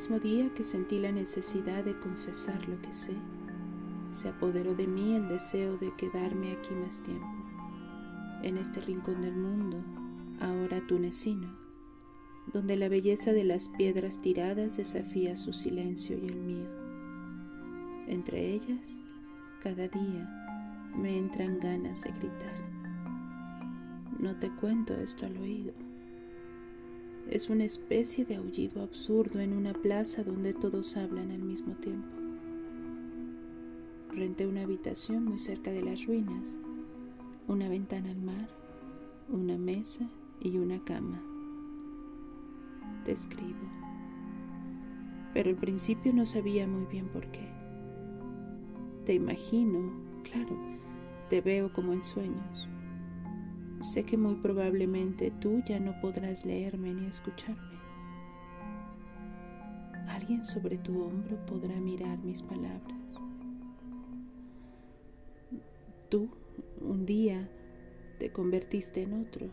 mismo día que sentí la necesidad de confesar lo que sé, se apoderó de mí el deseo de quedarme aquí más tiempo, en este rincón del mundo, ahora tunecino, donde la belleza de las piedras tiradas desafía su silencio y el mío. Entre ellas, cada día me entran ganas de gritar. No te cuento esto al oído. Es una especie de aullido absurdo en una plaza donde todos hablan al mismo tiempo. Renté una habitación muy cerca de las ruinas, una ventana al mar, una mesa y una cama. Te escribo. Pero al principio no sabía muy bien por qué. Te imagino, claro, te veo como en sueños. Sé que muy probablemente tú ya no podrás leerme ni escucharme. Alguien sobre tu hombro podrá mirar mis palabras. Tú un día te convertiste en otro,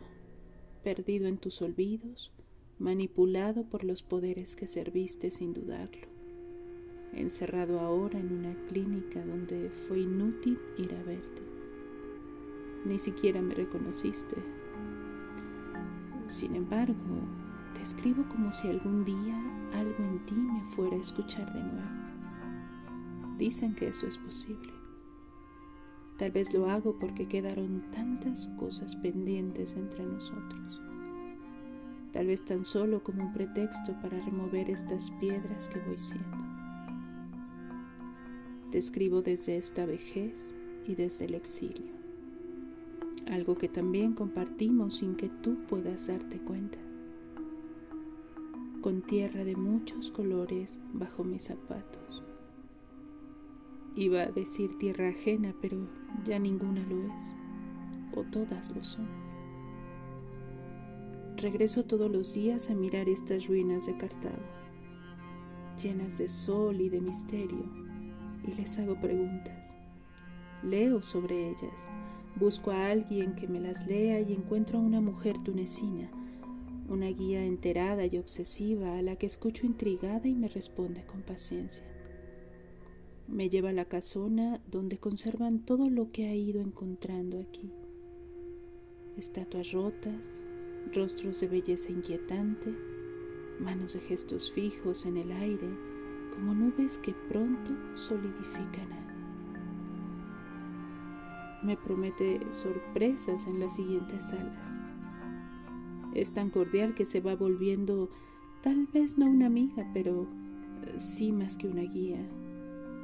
perdido en tus olvidos, manipulado por los poderes que serviste sin dudarlo, encerrado ahora en una clínica donde fue inútil ir a verte. Ni siquiera me reconociste. Sin embargo, te escribo como si algún día algo en ti me fuera a escuchar de nuevo. Dicen que eso es posible. Tal vez lo hago porque quedaron tantas cosas pendientes entre nosotros. Tal vez tan solo como un pretexto para remover estas piedras que voy siendo. Te escribo desde esta vejez y desde el exilio. Algo que también compartimos sin que tú puedas darte cuenta. Con tierra de muchos colores bajo mis zapatos Iba a decir tierra ajena, pero ya ninguna lo es, o todas lo son. Regreso todos los días a mirar estas ruinas de Cartago, llenas de sol y de misterio, y les hago preguntas. Leo sobre ellas, busco a alguien que me las lea y encuentro a una mujer tunecina, una guía enterada y obsesiva a la que escucho intrigada y me responde con paciencia. Me lleva a la casona donde conservan todo lo que ha ido encontrando aquí. Estatuas rotas, rostros de belleza inquietante, manos de gestos fijos en el aire, como nubes que pronto solidificarán. Me promete sorpresas en las siguientes salas. Es tan cordial que se va volviendo tal vez no una amiga, pero sí más que una guía,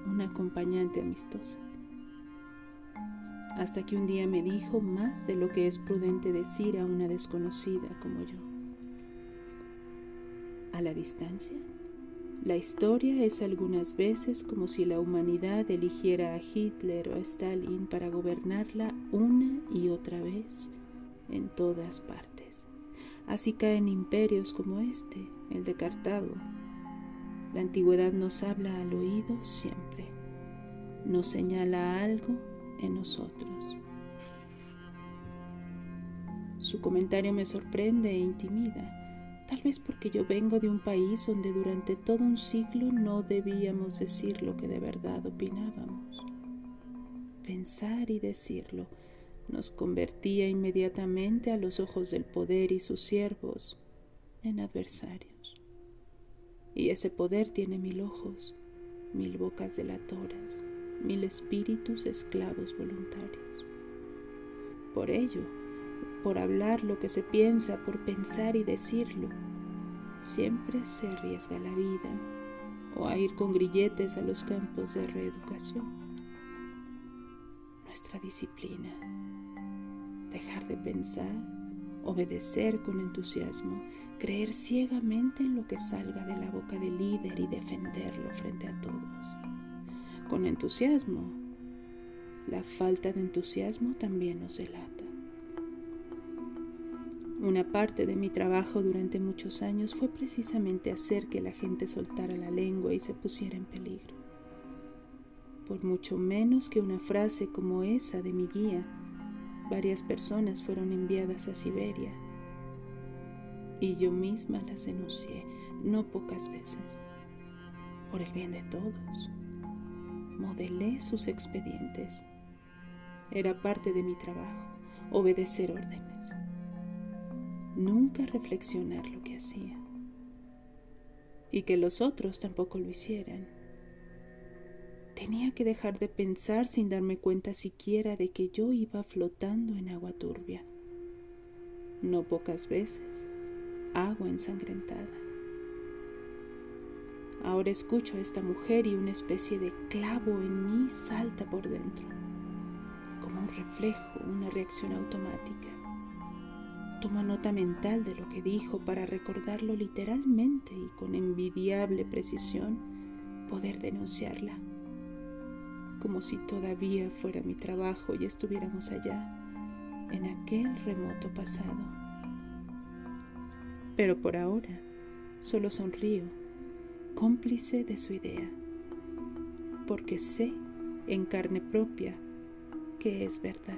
una acompañante amistosa. Hasta que un día me dijo más de lo que es prudente decir a una desconocida como yo. A la distancia, la historia es algunas veces como si la humanidad eligiera a Hitler o a Stalin para gobernarla una y otra vez en todas partes. Así caen imperios como este, el de Cartago, la antigüedad nos habla al oído siempre, nos señala algo en nosotros. Su comentario me sorprende e intimida, tal vez porque yo vengo de un país donde durante todo un siglo no debíamos decir lo que de verdad opinábamos. Pensar y decirlo nos convertía inmediatamente a los ojos del poder y sus siervos en adversarios. Y ese poder tiene mil ojos, mil bocas delatoras, mil espíritus esclavos voluntarios. Por ello, por hablar lo que se piensa, por pensar y decirlo, siempre se arriesga la vida o a ir con grilletes a los campos de reeducación. Nuestra disciplina, dejar de pensar, obedecer con entusiasmo, creer ciegamente en lo que salga de la boca del líder y defenderlo frente a todos. Con entusiasmo. La falta de entusiasmo también nos delata. Una parte de mi trabajo durante muchos años fue precisamente hacer que la gente soltara la lengua y se pusiera en peligro. Por mucho menos que una frase como esa de mi guía, varias personas fueron enviadas a Siberia y yo misma las denuncié, no pocas veces. por el bien de todos. Modelé sus expedientes. Era parte de mi trabajo, obedecer órdenes. Nunca reflexionar lo que hacía. Y que los otros tampoco lo hicieran. Tenía que dejar de pensar sin darme cuenta siquiera de que yo iba flotando en agua turbia. No pocas veces, agua ensangrentada. Ahora escucho a esta mujer y una especie de clavo en mí salta por dentro, como un reflejo, una reacción automática. Tomo nota mental de lo que dijo para recordarlo literalmente y con envidiable precisión poder denunciarla, como si todavía fuera mi trabajo y estuviéramos allá, en aquel remoto pasado. Pero por ahora solo sonrío cómplice de su idea, porque sé en carne propia que es verdad.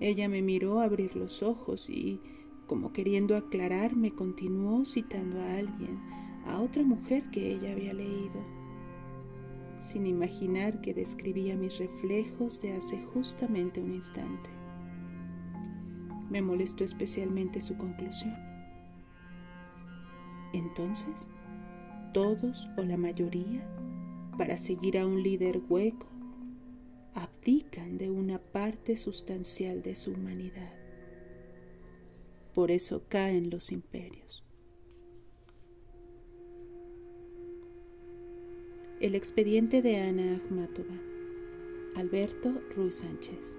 Ella me miró abrir los ojos y, como queriendo aclararme, continuó citando a alguien, a otra mujer que ella había leído, sin imaginar que describía mis reflejos de hace justamente un instante. Me molestó especialmente su conclusión. Entonces, todos o la mayoría, para seguir a un líder hueco, de una parte sustancial de su humanidad. Por eso caen los imperios. El expediente de Ana Akhmatova. Alberto Ruiz Sánchez.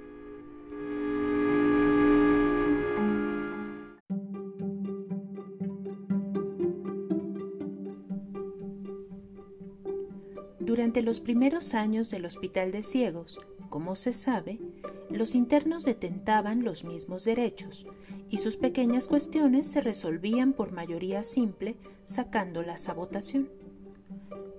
Durante los primeros años del Hospital de Ciegos, como se sabe, los internos detentaban los mismos derechos y sus pequeñas cuestiones se resolvían por mayoría simple sacándolas a votación.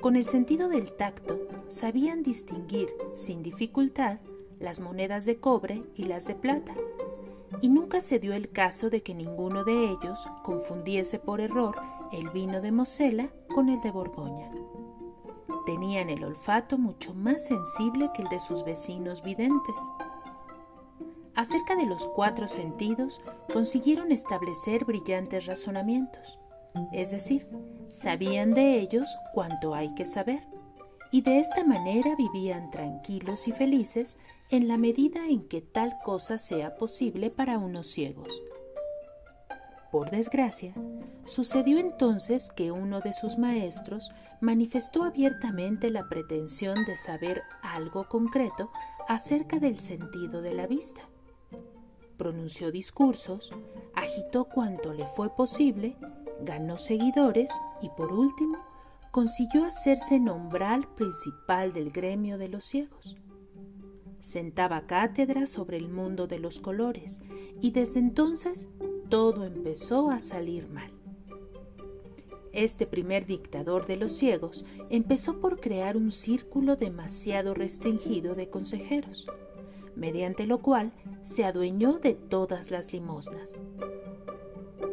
Con el sentido del tacto, sabían distinguir sin dificultad las monedas de cobre y las de plata, y nunca se dio el caso de que ninguno de ellos confundiese por error el vino de Mosela con el de Borgoña tenían el olfato mucho más sensible que el de sus vecinos videntes. Acerca de los cuatro sentidos consiguieron establecer brillantes razonamientos, es decir, sabían de ellos cuanto hay que saber, y de esta manera vivían tranquilos y felices en la medida en que tal cosa sea posible para unos ciegos. Por desgracia, sucedió entonces que uno de sus maestros manifestó abiertamente la pretensión de saber algo concreto acerca del sentido de la vista. Pronunció discursos, agitó cuanto le fue posible, ganó seguidores y por último consiguió hacerse nombral principal del gremio de los ciegos. Sentaba cátedra sobre el mundo de los colores y desde entonces todo empezó a salir mal. Este primer dictador de los ciegos empezó por crear un círculo demasiado restringido de consejeros, mediante lo cual se adueñó de todas las limosnas.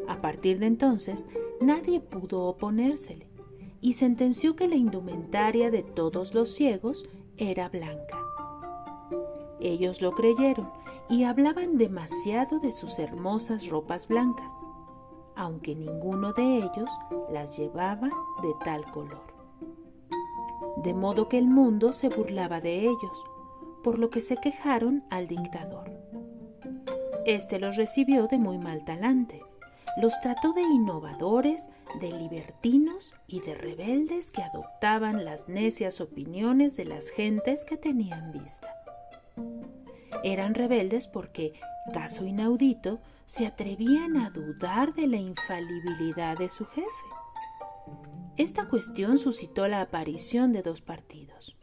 A partir de entonces, nadie pudo oponérsele y sentenció que la indumentaria de todos los ciegos era blanca. Ellos lo creyeron y hablaban demasiado de sus hermosas ropas blancas, aunque ninguno de ellos las llevaba de tal color. De modo que el mundo se burlaba de ellos, por lo que se quejaron al dictador. Este los recibió de muy mal talante, los trató de innovadores, de libertinos y de rebeldes que adoptaban las necias opiniones de las gentes que tenían vista. Eran rebeldes porque, caso inaudito, se atrevían a dudar de la infalibilidad de su jefe. Esta cuestión suscitó la aparición de dos partidos.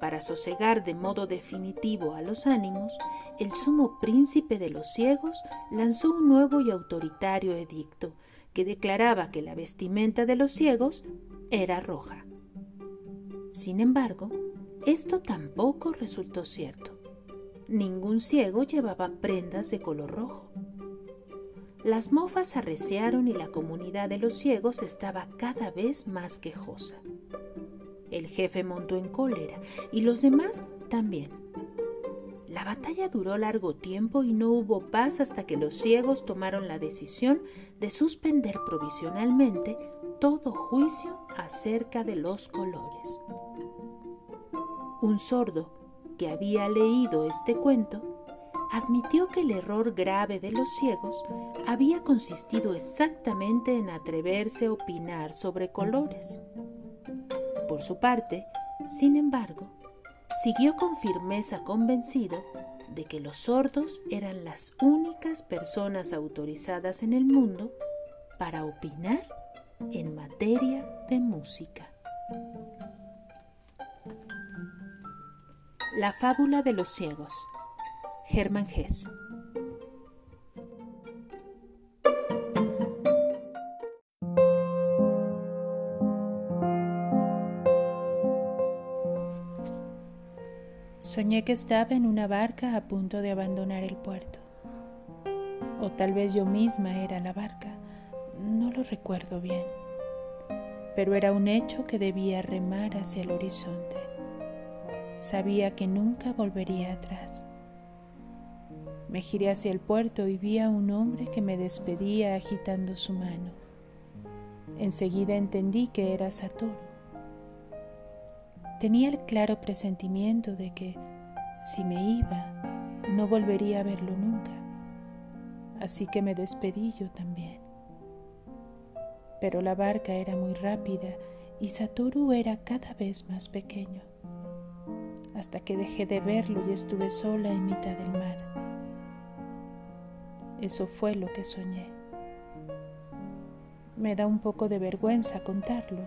Para sosegar de modo definitivo a los ánimos, el sumo príncipe de los ciegos lanzó un nuevo y autoritario edicto que declaraba que la vestimenta de los ciegos era roja. Sin embargo, esto tampoco resultó cierto. Ningún ciego llevaba prendas de color rojo. las mofas arreciaron y la comunidad de los ciegos estaba cada vez más quejosa. El jefe montó en cólera y los demás también. La batalla duró largo tiempo y no hubo paz hasta que los ciegos tomaron la decisión de suspender provisionalmente todo juicio acerca de los colores. Un sordo que había leído este cuento admitió que el error grave de los ciegos había consistido exactamente en atreverse a opinar sobre colores. Por su parte, sin embargo, siguió con firmeza convencido de que los sordos eran las únicas personas autorizadas en el mundo para opinar en materia de música. La fábula de los ciegos Germán Hess. Soñé que estaba en una barca a punto de abandonar el puerto. O tal vez yo misma era la barca. No lo recuerdo bien. Pero era un hecho que debía remar hacia el horizonte. Sabía que nunca volvería atrás. Me giré hacia el puerto y vi a un hombre que me despedía agitando su mano. Enseguida entendí que era Satoru. Tenía el claro presentimiento de que, si me iba, no volvería a verlo nunca. Así que me despedí yo también. Pero la barca era muy rápida y Satoru era cada vez más pequeño, hasta que dejé de verlo y estuve sola en mitad del mar. Eso fue lo que soñé. Me da un poco de vergüenza contarlo,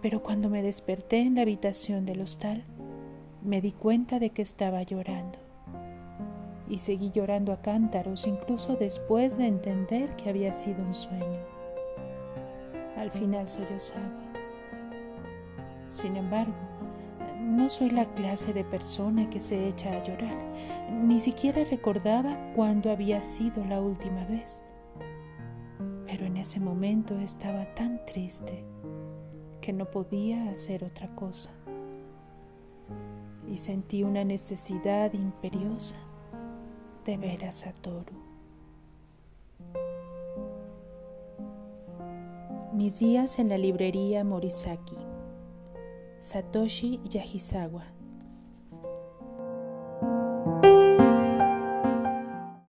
pero cuando me desperté en la habitación del hostal, me di cuenta de que estaba llorando. Y seguí llorando a cántaros incluso después de entender que había sido un sueño. Al final sollozaba. Sin embargo, no soy la clase de persona que se echa a llorar. Ni siquiera recordaba cuándo había sido la última vez. Pero en ese momento estaba tan triste que no podía hacer otra cosa. Y sentí una necesidad imperiosa de ver a Satoru. Mis días en la librería Morisaki. Satoshi Yahisawa